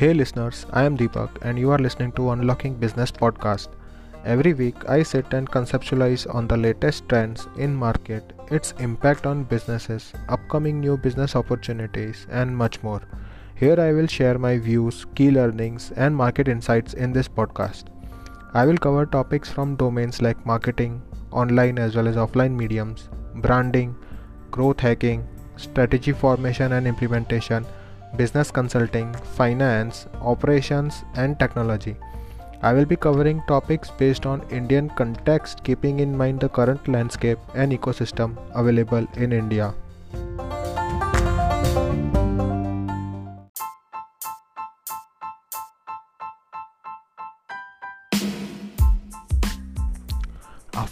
Hey listeners, I am Deepak and you are listening to Unlocking Business podcast. Every week I sit and conceptualize on the latest trends in market, its impact on businesses, upcoming new business opportunities and much more. Here I will share my views, key learnings and market insights in this podcast. I will cover topics from domains like marketing, online as well as offline mediums, branding, growth hacking, strategy formation and implementation, business consulting, finance, operations, and technology. I will be covering topics based on Indian context, keeping in mind the current landscape and ecosystem available in India.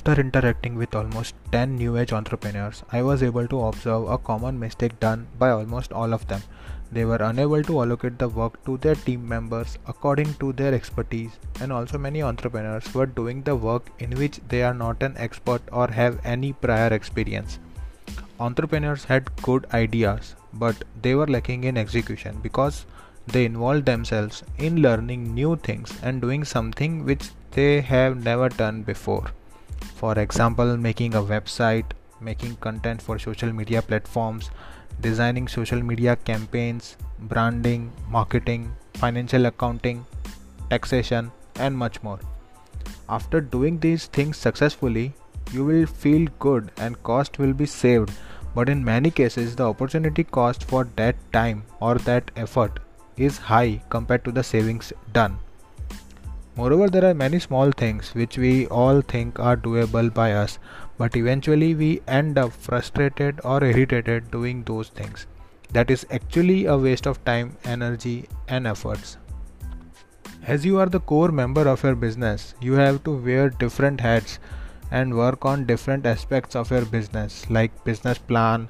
After interacting with almost 10 new age entrepreneurs, I was able to observe a common mistake done by almost all of them. They were unable to allocate the work to their team members according to their expertise, and also many entrepreneurs were doing the work in which they are not an expert or have any prior experience. Entrepreneurs had good ideas, but they were lacking in execution because they involved themselves in learning new things and doing something which they have never done before for example making a website making content for social media platforms designing social media campaigns branding marketing financial accounting taxation and much more. After doing these things successfully you will feel good and cost will be saved. But in many cases the opportunity cost for that time or that effort is high compared to the savings done. Moreover, there are many small things which we all think are doable by us, but eventually we end up frustrated or irritated doing those things. That is actually a waste of time, energy, and efforts. As you are the core member of your business, you have to wear different hats and work on different aspects of your business, like business plan,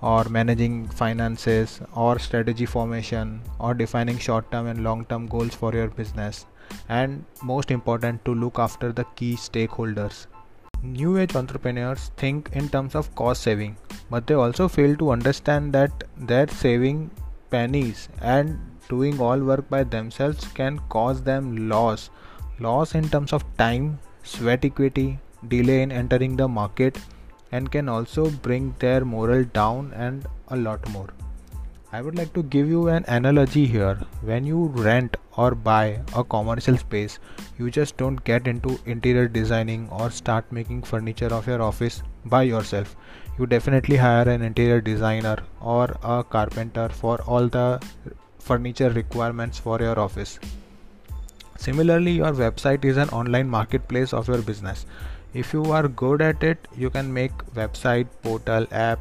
or managing finances, or strategy formation, or defining short term and long term goals for your business and most important to look after the key stakeholders new age entrepreneurs think in terms of cost saving but they also fail to understand that their saving pennies and doing all work by themselves can cause them loss. Loss in terms of time sweat equity delay in entering the market and can also bring their morale down and a lot more I would like to give you an analogy here. When you rent or buy a commercial space, you just don't get into interior designing or start making furniture of your office by yourself. You definitely hire an interior designer or a carpenter for all the furniture requirements for your office. Similarly, your website is an online marketplace of your business. If you are good at it, you can make website, portal, app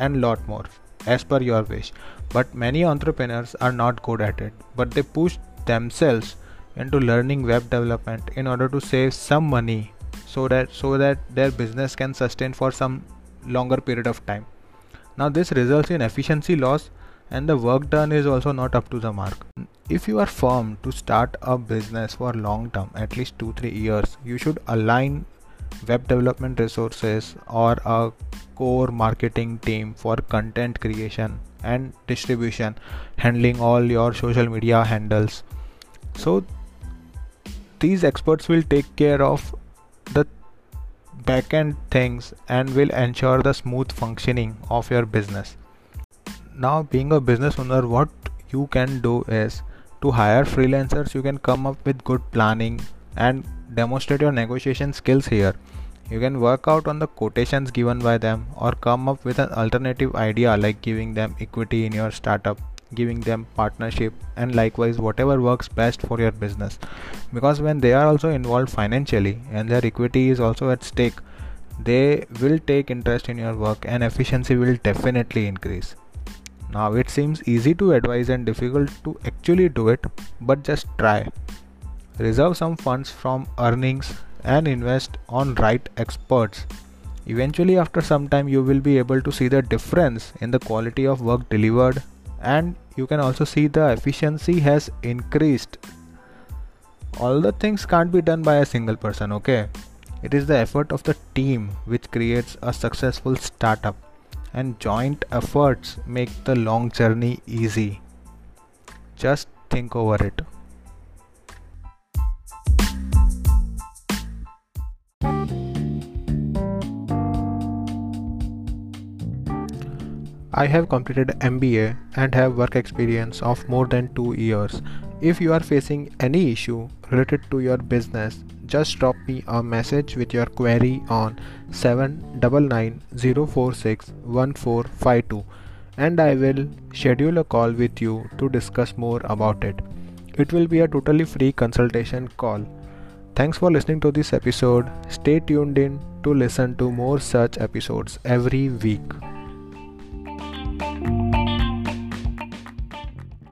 and lot more as per your wish. But many entrepreneurs are not good at it, but they push themselves into learning web development in order to save some money so that so that their business can sustain for some longer period of time. Now this results in efficiency loss and the work done is also not up to the mark. If you are firm to start a business for long term, at least 2 3 years, you should align web development resources or a core marketing team for content creation and distribution handling all your social media handles. So these experts will take care of the backend things and will ensure the smooth functioning of your business. Now being a business owner what you can do is to hire freelancers. You can come up with good planning and demonstrate your negotiation skills here. You can work out on the quotations given by them or come up with an alternative idea like giving them equity in your startup giving them partnership and likewise whatever works best for your business. Because when they are also involved financially and their equity is also at stake they will take interest in your work and efficiency will definitely increase. Now it seems easy to advise and difficult to actually do it but just try reserve some funds from earnings and invest on right experts. Eventually after some time you will be able to see the difference in the quality of work delivered and you can also see the efficiency has increased. All the things can't be done by a single person okay? It is the effort of the team which creates a successful startup and joint efforts make the long journey easy. Just think over it. I have completed MBA and have work experience of more than 2 years. If you are facing any issue related to your business, just drop me a message with your query on 7990461452 and I will schedule a call with you to discuss more about it. It will be a totally free consultation call. Thanks for listening to this episode. Stay tuned in to listen to more such episodes every week.